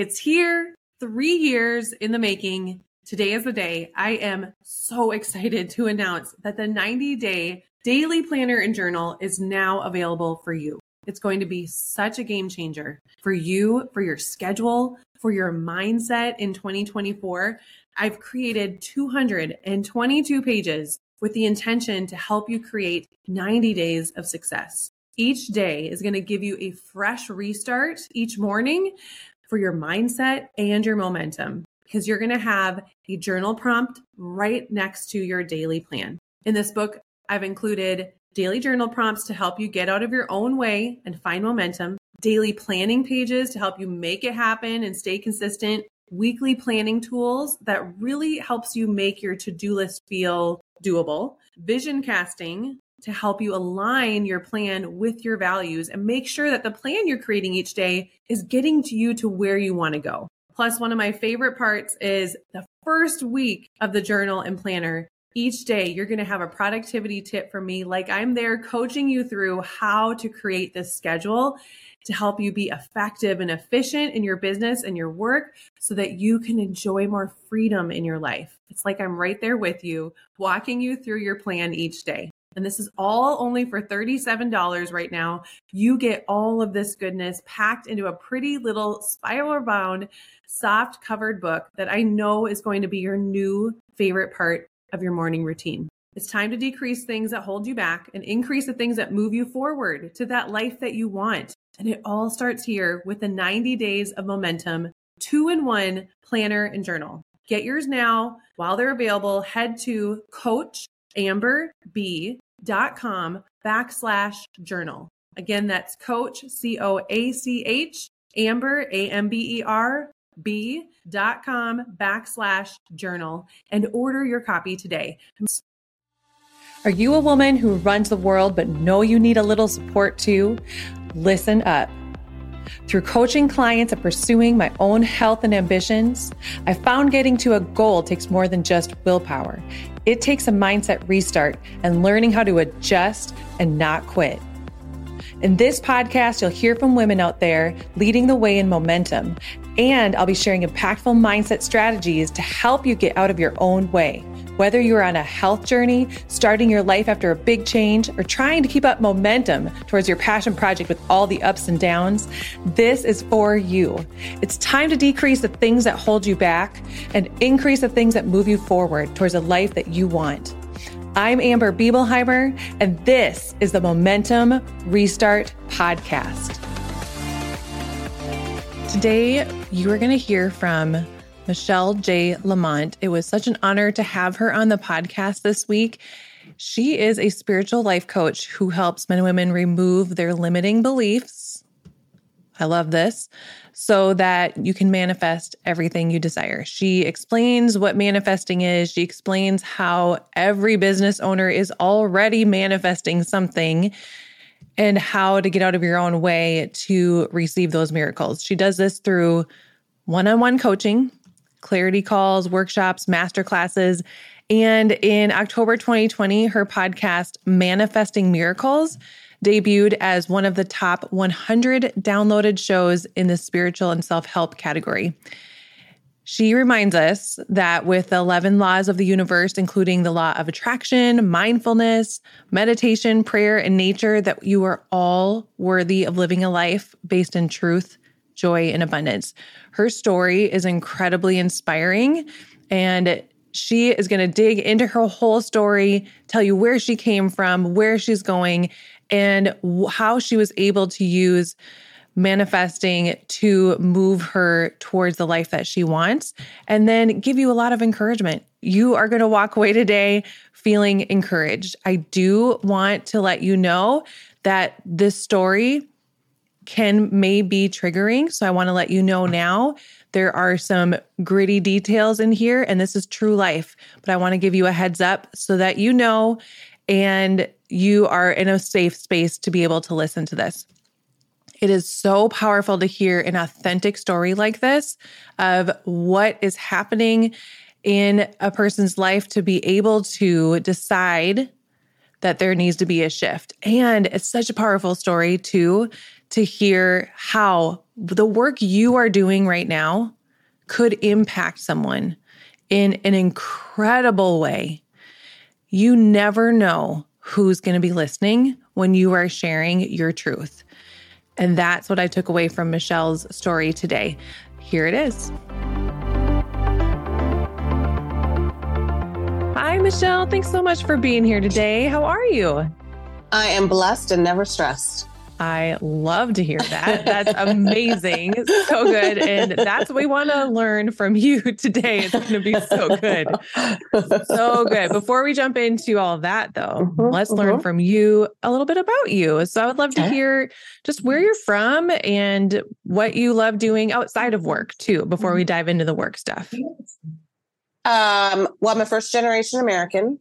It's here, three years in the making. Today is the day. I am so excited to announce that the 90 day daily planner and journal is now available for you. It's going to be such a game changer for you, for your schedule, for your mindset in 2024. I've created 222 pages with the intention to help you create 90 days of success. Each day is going to give you a fresh restart each morning for your mindset and your momentum because you're going to have a journal prompt right next to your daily plan. In this book, I've included daily journal prompts to help you get out of your own way and find momentum, daily planning pages to help you make it happen and stay consistent, weekly planning tools that really helps you make your to-do list feel doable, vision casting to help you align your plan with your values and make sure that the plan you're creating each day is getting to you to where you want to go. Plus, one of my favorite parts is the first week of the journal and planner. Each day, you're going to have a productivity tip from me, like I'm there coaching you through how to create this schedule to help you be effective and efficient in your business and your work so that you can enjoy more freedom in your life. It's like I'm right there with you, walking you through your plan each day. And this is all only for $37 right now. You get all of this goodness packed into a pretty little spiral bound, soft covered book that I know is going to be your new favorite part of your morning routine. It's time to decrease things that hold you back and increase the things that move you forward to that life that you want. And it all starts here with the 90 days of momentum, two in one planner and journal. Get yours now while they're available. Head to coachamberb.com backslash journal. Again, that's coach, C O A C H, Amber, A M B E R, B dot com backslash journal and order your copy today. Are you a woman who runs the world but know you need a little support too? Listen up. Through coaching clients and pursuing my own health and ambitions, I found getting to a goal takes more than just willpower. It takes a mindset restart and learning how to adjust and not quit. In this podcast, you'll hear from women out there leading the way in momentum, and I'll be sharing impactful mindset strategies to help you get out of your own way. Whether you're on a health journey, starting your life after a big change, or trying to keep up momentum towards your passion project with all the ups and downs, this is for you. It's time to decrease the things that hold you back and increase the things that move you forward towards a life that you want. I'm Amber Biebelheimer, and this is the Momentum Restart Podcast. Today, you are going to hear from Michelle J. Lamont. It was such an honor to have her on the podcast this week. She is a spiritual life coach who helps men and women remove their limiting beliefs. I love this so that you can manifest everything you desire. She explains what manifesting is. She explains how every business owner is already manifesting something and how to get out of your own way to receive those miracles. She does this through one on one coaching clarity calls, workshops, master classes. And in October 2020, her podcast, Manifesting Miracles, debuted as one of the top 100 downloaded shows in the spiritual and self help category. She reminds us that with the 11 laws of the universe, including the law of attraction, mindfulness, meditation, prayer, and nature, that you are all worthy of living a life based in truth, joy, and abundance. Her story is incredibly inspiring and she is going to dig into her whole story, tell you where she came from, where she's going, and how she was able to use manifesting to move her towards the life that she wants, and then give you a lot of encouragement. You are going to walk away today feeling encouraged. I do want to let you know that this story can may be triggering. So I want to let you know now there are some gritty details in here and this is true life, but I want to give you a heads up so that you know and you are in a safe space to be able to listen to this. It is so powerful to hear an authentic story like this of what is happening in a person's life to be able to decide that there needs to be a shift. And it's such a powerful story, too, to hear how the work you are doing right now could impact someone in an incredible way. You never know who's going to be listening when you are sharing your truth. And that's what I took away from Michelle's story today. Here it is. Hi, Michelle. Thanks so much for being here today. How are you? I am blessed and never stressed. I love to hear that. That's amazing. so good. And that's what we want to learn from you today. It's going to be so good. So good. Before we jump into all that, though, mm-hmm, let's mm-hmm. learn from you a little bit about you. So I would love to hear just where you're from and what you love doing outside of work, too, before we dive into the work stuff. Um, well, I'm a first generation American.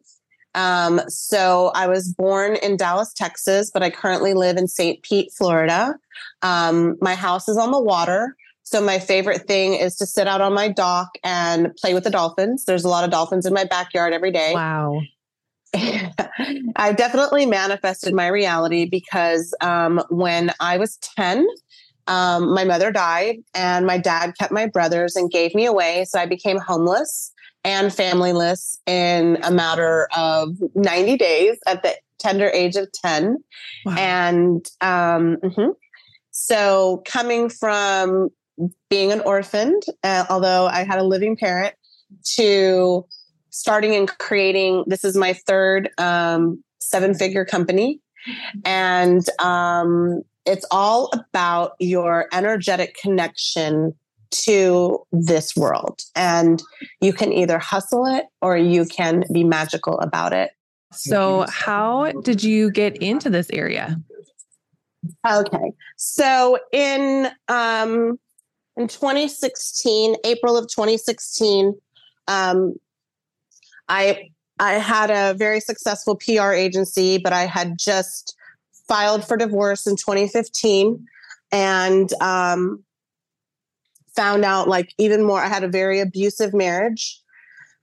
Um, so I was born in Dallas, Texas, but I currently live in St. Pete, Florida. Um, my house is on the water. So my favorite thing is to sit out on my dock and play with the dolphins. There's a lot of dolphins in my backyard every day. Wow. I definitely manifested my reality because um, when I was 10, um, my mother died and my dad kept my brothers and gave me away. So I became homeless and familyless in a matter of 90 days at the tender age of 10. Wow. And um, mm-hmm. so coming from being an orphan, uh, although I had a living parent, to starting and creating this is my third um, seven figure company. And um, it's all about your energetic connection to this world. And you can either hustle it or you can be magical about it. So, how did you get into this area? Okay. So, in um, in 2016, April of 2016, um, I I had a very successful PR agency, but I had just filed for divorce in 2015, and um, found out like even more. I had a very abusive marriage.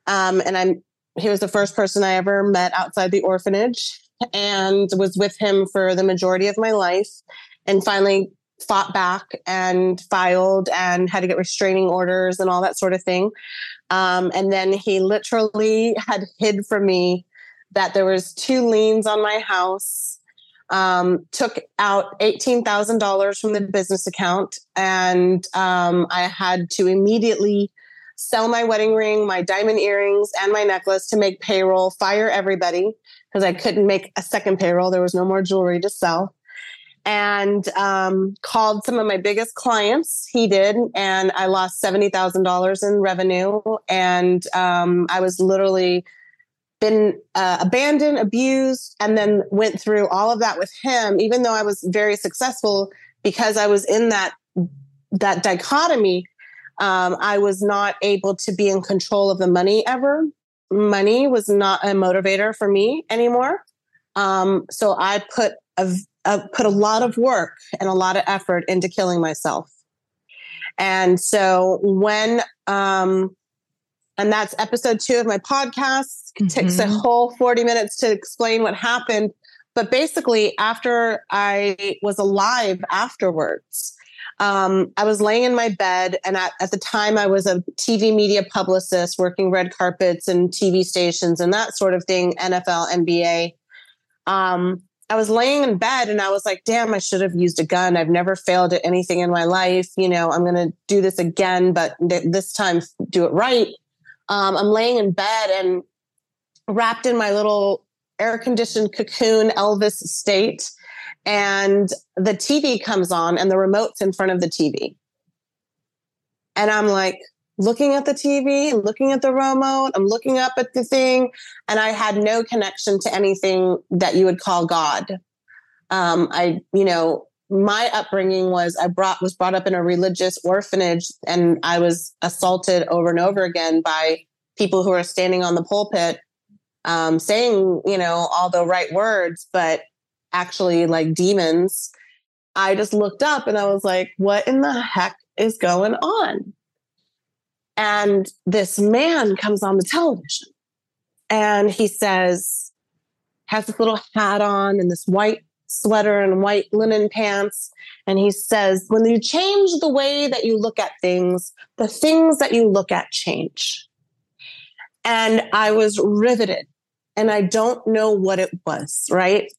Um, and I'm, he was the first person I ever met outside the orphanage and was with him for the majority of my life. And finally fought back and filed and had to get restraining orders and all that sort of thing. Um, and then he literally had hid from me that there was two liens on my house um, took out $18,000 from the business account. And um, I had to immediately sell my wedding ring, my diamond earrings, and my necklace to make payroll, fire everybody because I couldn't make a second payroll. There was no more jewelry to sell. And um, called some of my biggest clients. He did, and I lost seventy thousand dollars in revenue. And um, I was literally been uh, abandoned, abused, and then went through all of that with him. Even though I was very successful, because I was in that that dichotomy, um, I was not able to be in control of the money ever. Money was not a motivator for me anymore. Um, so I put a, a put a lot of work and a lot of effort into killing myself. And so when um, and that's episode two of my podcast. It mm-hmm. takes a mm-hmm. whole 40 minutes to explain what happened. But basically, after I was alive afterwards, um, I was laying in my bed, and at, at, the time, I was a TV media publicist working red carpets and TV stations and that sort of thing, NFL, NBA. Um, I was laying in bed and I was like, damn, I should have used a gun. I've never failed at anything in my life. You know, I'm going to do this again, but th- this time do it right um, I'm laying in bed and wrapped in my little air conditioned cocoon Elvis state. And the TV comes on and the remote's in front of the TV. And I'm like looking at the TV, looking at the remote, I'm looking up at the thing, and I had no connection to anything that you would call God. Um, I, you know, my upbringing was I brought was brought up in a religious orphanage and I was assaulted over and over again by people who are standing on the pulpit um, saying, you know, all the right words, but actually like demons. I just looked up and I was like, what in the heck is going on? And this man comes on the television and he says, has this little hat on and this white sweater and white linen pants. And he says, When you change the way that you look at things, the things that you look at change. And I was riveted and I don't know what it was, right?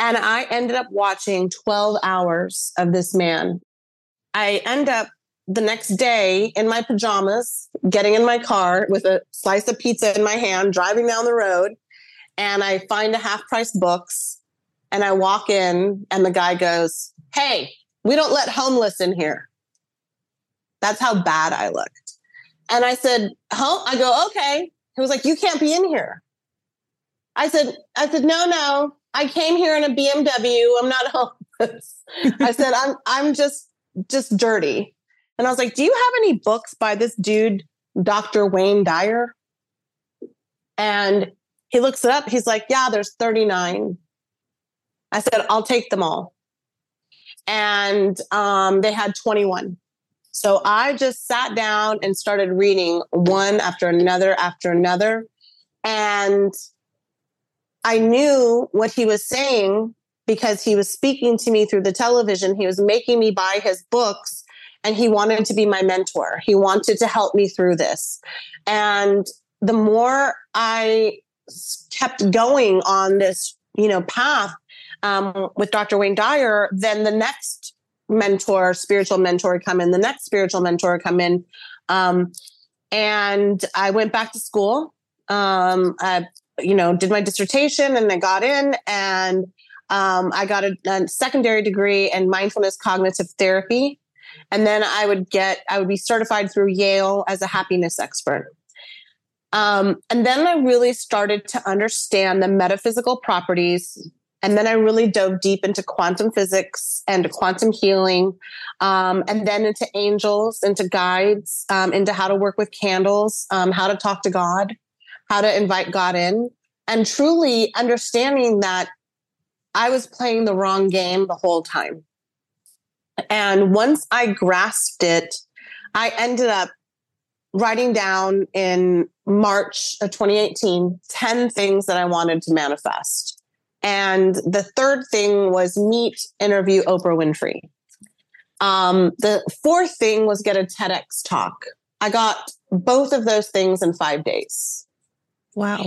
And I ended up watching 12 hours of this man. I end up the next day in my pajamas, getting in my car with a slice of pizza in my hand, driving down the road. And I find a half price books and I walk in and the guy goes, Hey, we don't let homeless in here. That's how bad I looked. And I said, Home? I go, okay. He was like, You can't be in here. I said, I said, no, no. I came here in a BMW. I'm not homeless. I said, I'm I'm just just dirty. And I was like, Do you have any books by this dude, Dr. Wayne Dyer? And he looks it up. He's like, Yeah, there's 39. I said, I'll take them all. And um, they had 21. So I just sat down and started reading one after another after another. And I knew what he was saying because he was speaking to me through the television. He was making me buy his books and he wanted to be my mentor. He wanted to help me through this. And the more I kept going on this, you know, path um, with Dr. Wayne Dyer, then the next mentor, spiritual mentor come in, the next spiritual mentor come in. Um, and I went back to school. Um, I you know, did my dissertation and I got in and um, I got a, a, secondary degree in mindfulness cognitive therapy. And then I would get, I would be certified through Yale as a happiness expert. Um, and then I really started to understand the metaphysical properties. And then I really dove deep into quantum physics and quantum healing, um, and then into angels, into guides, um, into how to work with candles, um, how to talk to God how to invite God in, and truly understanding that I was playing the wrong game the whole time. And once I grasped it, I ended up writing down in March of 2018 10 things that I wanted to manifest. And the third thing was meet, interview Oprah Winfrey. Um, the fourth thing was get a TEDx talk. I got both of those things in five days. Wow.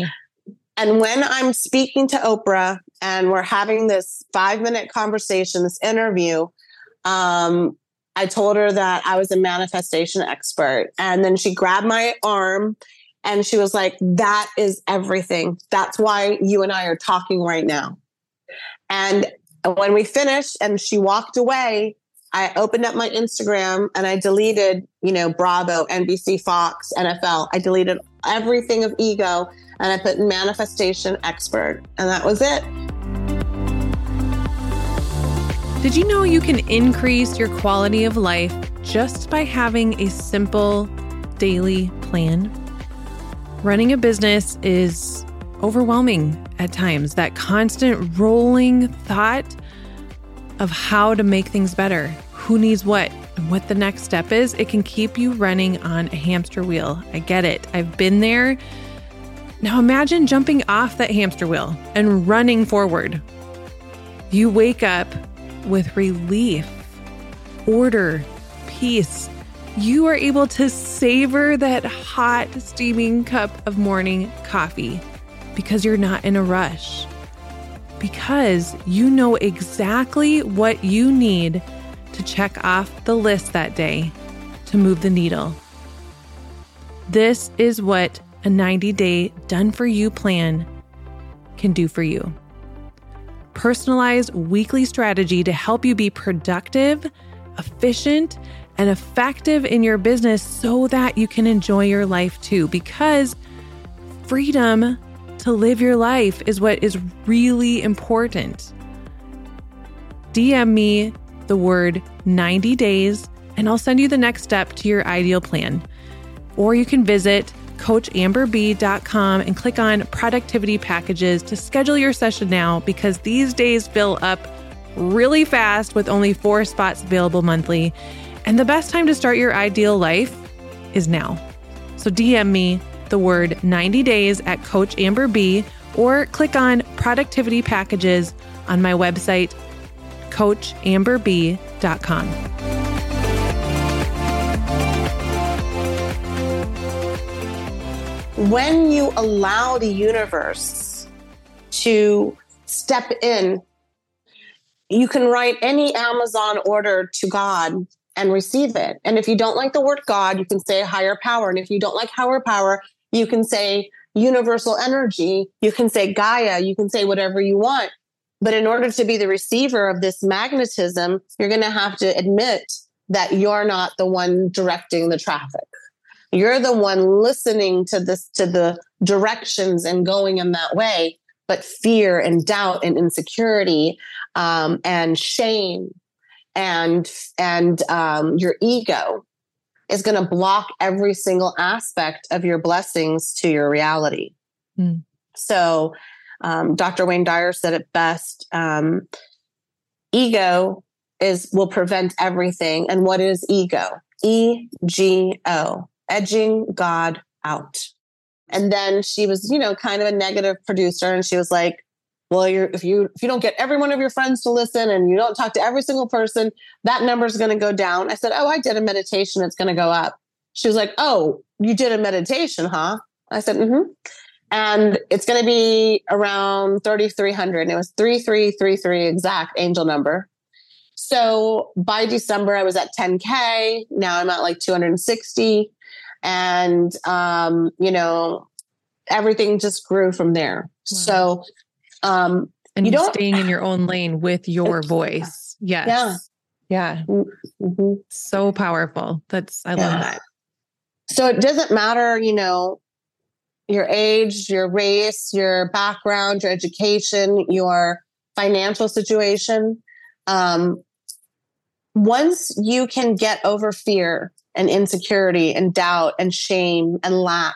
And when I'm speaking to Oprah and we're having this five minute conversation, this interview, um, I told her that I was a manifestation expert. And then she grabbed my arm and she was like, That is everything. That's why you and I are talking right now. And when we finished and she walked away, I opened up my Instagram and I deleted, you know, Bravo, NBC, Fox, NFL. I deleted everything of ego and I put manifestation expert, and that was it. Did you know you can increase your quality of life just by having a simple daily plan? Running a business is overwhelming at times. That constant rolling thought of how to make things better, who needs what, and what the next step is, it can keep you running on a hamster wheel. I get it. I've been there. Now imagine jumping off that hamster wheel and running forward. You wake up with relief, order, peace. You are able to savor that hot, steaming cup of morning coffee because you're not in a rush. Because you know exactly what you need to check off the list that day to move the needle. This is what a 90 day done for you plan can do for you. Personalized weekly strategy to help you be productive, efficient, and effective in your business so that you can enjoy your life too. Because freedom to live your life is what is really important. DM me the word 90 days, and I'll send you the next step to your ideal plan. Or you can visit coachamberb.com and click on productivity packages to schedule your session now because these days fill up really fast with only four spots available monthly. And the best time to start your ideal life is now. So DM me the word 90 days at Coach Amber B or click on productivity packages on my website, coachamberb.com. When you allow the universe to step in, you can write any Amazon order to God and receive it. And if you don't like the word God, you can say higher power. And if you don't like higher power, you can say universal energy. You can say Gaia. You can say whatever you want. But in order to be the receiver of this magnetism, you're going to have to admit that you're not the one directing the traffic. You're the one listening to this, to the directions and going in that way. But fear and doubt and insecurity um, and shame and and um, your ego is going to block every single aspect of your blessings to your reality. Mm. So, um, Dr. Wayne Dyer said it best: um, ego is will prevent everything. And what is ego? E G O, edging God out. And then she was, you know, kind of a negative producer, and she was like, well you're if you if you don't get every one of your friends to listen and you don't talk to every single person that number is going to go down. I said oh i did a meditation it's going to go up. She was like oh you did a meditation huh? I said mm-hmm. And it's going to be around 3300 and it was 3333 exact angel number. So by december i was at 10k now i'm at like 260 and um you know everything just grew from there. Wow. so um, and you don't staying in your own lane with your voice. Yes. Yeah. Yeah. Mm-hmm. So powerful. That's, I yeah. love that. So it doesn't matter, you know, your age, your race, your background, your education, your financial situation. Um, once you can get over fear and insecurity and doubt and shame and lack,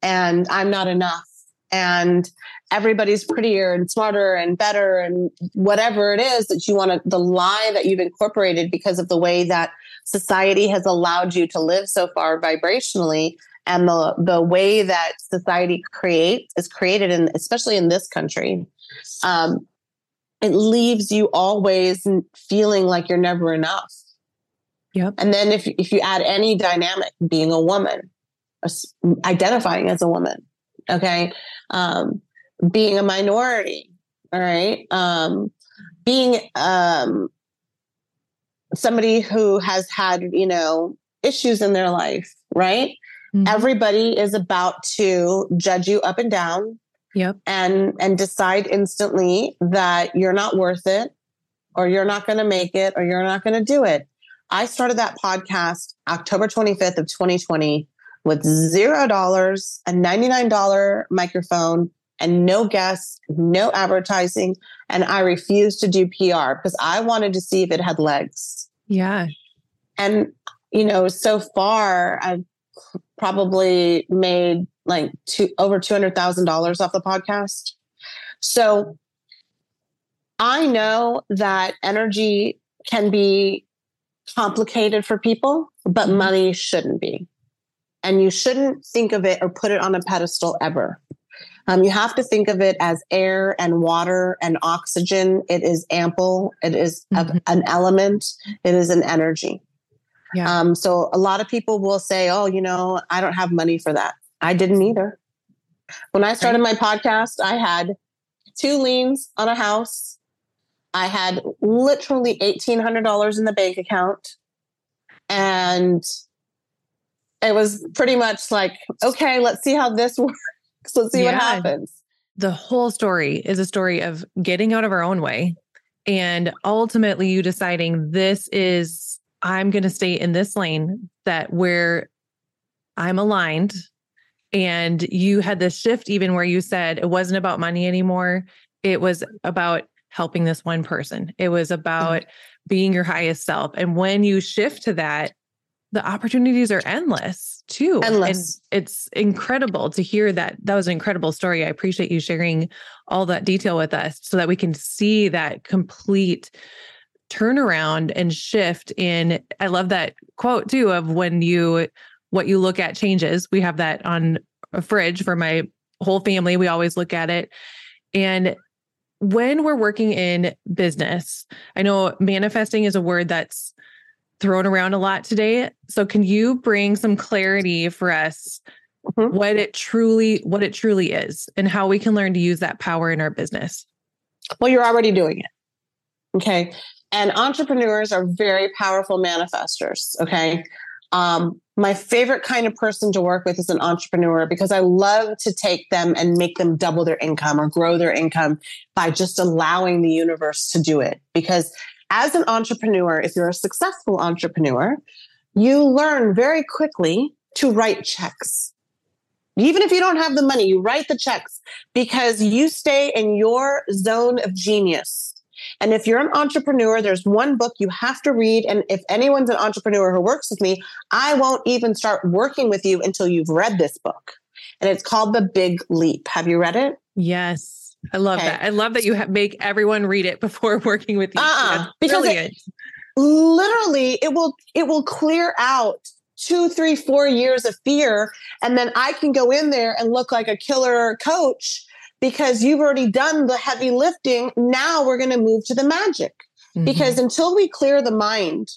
and I'm not enough, and everybody's prettier and smarter and better and whatever it is that you want to the lie that you've incorporated because of the way that society has allowed you to live so far vibrationally and the the way that society creates is created in especially in this country um, it leaves you always feeling like you're never enough yep. and then if if you add any dynamic being a woman identifying as a woman okay? Um, being a minority all right? Um, being um, somebody who has had you know issues in their life right? Mm-hmm. everybody is about to judge you up and down yep. and and decide instantly that you're not worth it or you're not going to make it or you're not going to do it. I started that podcast october 25th of 2020 with zero dollars, a $99 microphone, and no guests, no advertising. And I refused to do PR because I wanted to see if it had legs. Yeah. And, you know, so far I've probably made like two over $200,000 off the podcast. So I know that energy can be complicated for people, but mm-hmm. money shouldn't be and you shouldn't think of it or put it on a pedestal ever. Um, you have to think of it as air and water and oxygen. It is ample. It is mm-hmm. a, an element. It is an energy. Yeah. Um, so a lot of people will say, "Oh, you know, I don't have money for that." I didn't either. When I started my podcast, I had two liens on a house. I had literally eighteen hundred dollars in the bank account, and it was pretty much like, okay, let's see how this works. Let's see yeah. what happens. The whole story is a story of getting out of our own way and ultimately you deciding this is, I'm going to stay in this lane that where I'm aligned. And you had this shift, even where you said it wasn't about money anymore. It was about helping this one person. It was about mm-hmm. being your highest self. And when you shift to that, the opportunities are endless too. Endless. And it's incredible to hear that. That was an incredible story. I appreciate you sharing all that detail with us so that we can see that complete turnaround and shift in I love that quote too of when you what you look at changes. We have that on a fridge for my whole family. We always look at it. And when we're working in business, I know manifesting is a word that's thrown around a lot today. So can you bring some clarity for us mm-hmm. what it truly what it truly is and how we can learn to use that power in our business? Well, you're already doing it. Okay. And entrepreneurs are very powerful manifestors. Okay. Um, my favorite kind of person to work with is an entrepreneur because I love to take them and make them double their income or grow their income by just allowing the universe to do it. Because as an entrepreneur, if you're a successful entrepreneur, you learn very quickly to write checks. Even if you don't have the money, you write the checks because you stay in your zone of genius. And if you're an entrepreneur, there's one book you have to read. And if anyone's an entrepreneur who works with me, I won't even start working with you until you've read this book. And it's called The Big Leap. Have you read it? Yes. I love okay. that. I love that you ha- make everyone read it before working with you. Uh-uh, because it, literally it will it will clear out two, three, four years of fear. And then I can go in there and look like a killer coach because you've already done the heavy lifting. Now we're going to move to the magic. Mm-hmm. Because until we clear the mind,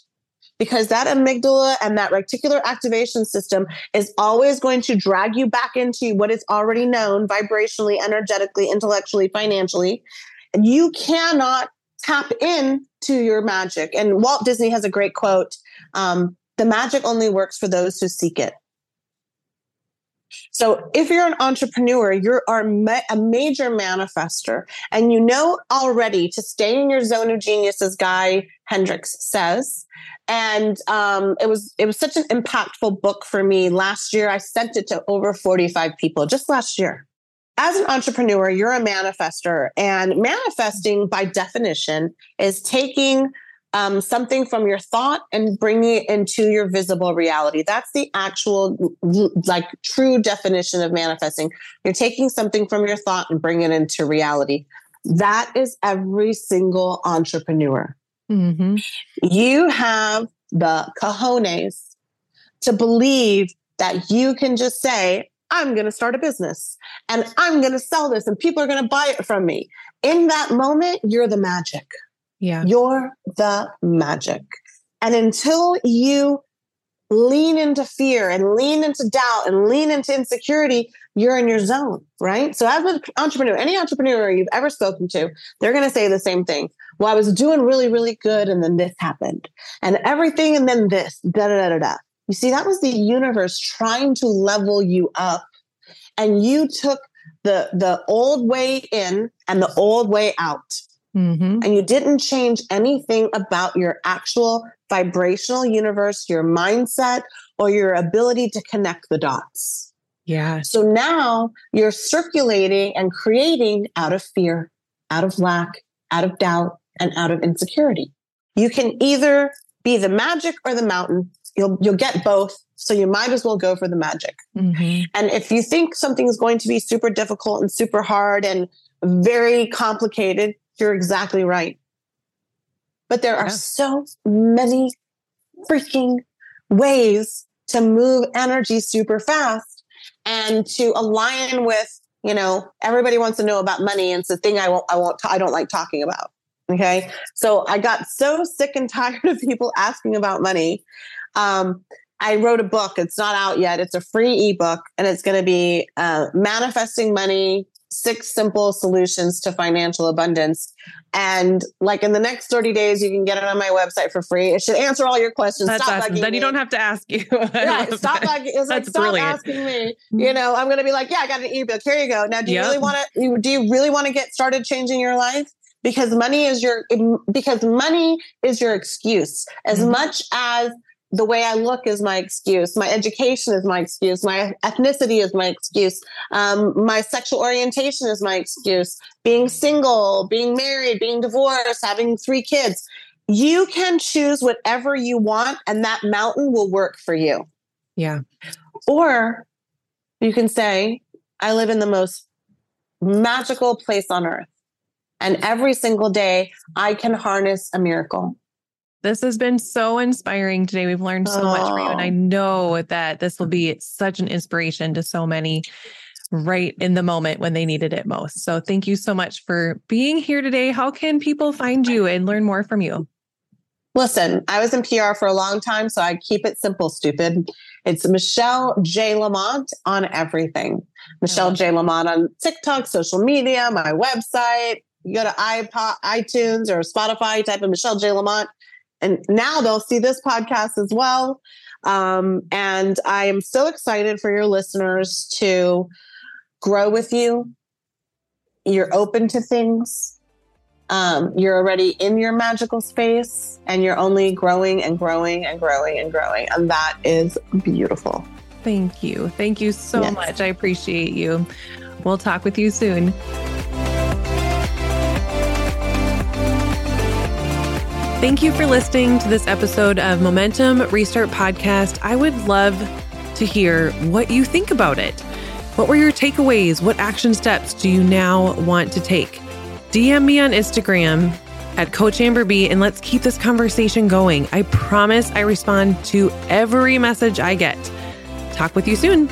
because that amygdala and that reticular activation system is always going to drag you back into what is already known vibrationally, energetically, intellectually, financially. And you cannot tap in to your magic. And Walt Disney has a great quote um, the magic only works for those who seek it. So if you're an entrepreneur, you're a major manifester and you know already to stay in your zone of genius, as Guy Hendricks says. And um, it was it was such an impactful book for me. Last year, I sent it to over 45 people just last year. As an entrepreneur, you're a manifester, and manifesting by definition is taking um, something from your thought and bringing it into your visible reality. That's the actual, like, true definition of manifesting. You're taking something from your thought and bringing it into reality. That is every single entrepreneur. Mm-hmm. You have the cojones to believe that you can just say, I'm going to start a business and I'm going to sell this and people are going to buy it from me. In that moment, you're the magic. Yeah. You're the magic. And until you lean into fear and lean into doubt and lean into insecurity, you're in your zone, right? So, as an entrepreneur, any entrepreneur you've ever spoken to, they're going to say the same thing. Well, I was doing really, really good, and then this happened, and everything, and then this, da da da da. You see, that was the universe trying to level you up, and you took the the old way in and the old way out. Mm-hmm. And you didn't change anything about your actual vibrational universe, your mindset, or your ability to connect the dots. Yeah. So now you're circulating and creating out of fear, out of lack, out of doubt, and out of insecurity. You can either be the magic or the mountain. You'll you'll get both. So you might as well go for the magic. Mm-hmm. And if you think something is going to be super difficult and super hard and very complicated, you're exactly right. But there are so many freaking ways to move energy super fast and to align with, you know, everybody wants to know about money. And it's the thing I won't, I won't, I don't like talking about. Okay. So I got so sick and tired of people asking about money. Um, I wrote a book. It's not out yet. It's a free ebook and it's going to be uh, manifesting money six simple solutions to financial abundance. And like in the next 30 days, you can get it on my website for free. It should answer all your questions. That's stop awesome. Then you don't have to ask you. right. Stop, bugging, it's like, stop asking me. You know, I'm going to be like, yeah, I got an ebook. Here you go. Now, do you yep. really want to, do you really want to get started changing your life? Because money is your, because money is your excuse as mm-hmm. much as the way I look is my excuse. My education is my excuse. My ethnicity is my excuse. Um, my sexual orientation is my excuse. Being single, being married, being divorced, having three kids. You can choose whatever you want, and that mountain will work for you. Yeah. Or you can say, I live in the most magical place on earth. And every single day, I can harness a miracle. This has been so inspiring today. We've learned so oh. much from you. And I know that this will be such an inspiration to so many right in the moment when they needed it most. So thank you so much for being here today. How can people find you and learn more from you? Listen, I was in PR for a long time, so I keep it simple, stupid. It's Michelle J. Lamont on everything. Michelle oh. J. Lamont on TikTok, social media, my website. You go to iPod, iTunes or Spotify, type in Michelle J. Lamont, and now they'll see this podcast as well. Um, and I am so excited for your listeners to grow with you. You're open to things. Um, you're already in your magical space and you're only growing and growing and growing and growing. And that is beautiful. Thank you. Thank you so yes. much. I appreciate you. We'll talk with you soon. Thank you for listening to this episode of Momentum Restart Podcast. I would love to hear what you think about it. What were your takeaways? What action steps do you now want to take? DM me on Instagram at Coach Amber B and let's keep this conversation going. I promise I respond to every message I get. Talk with you soon.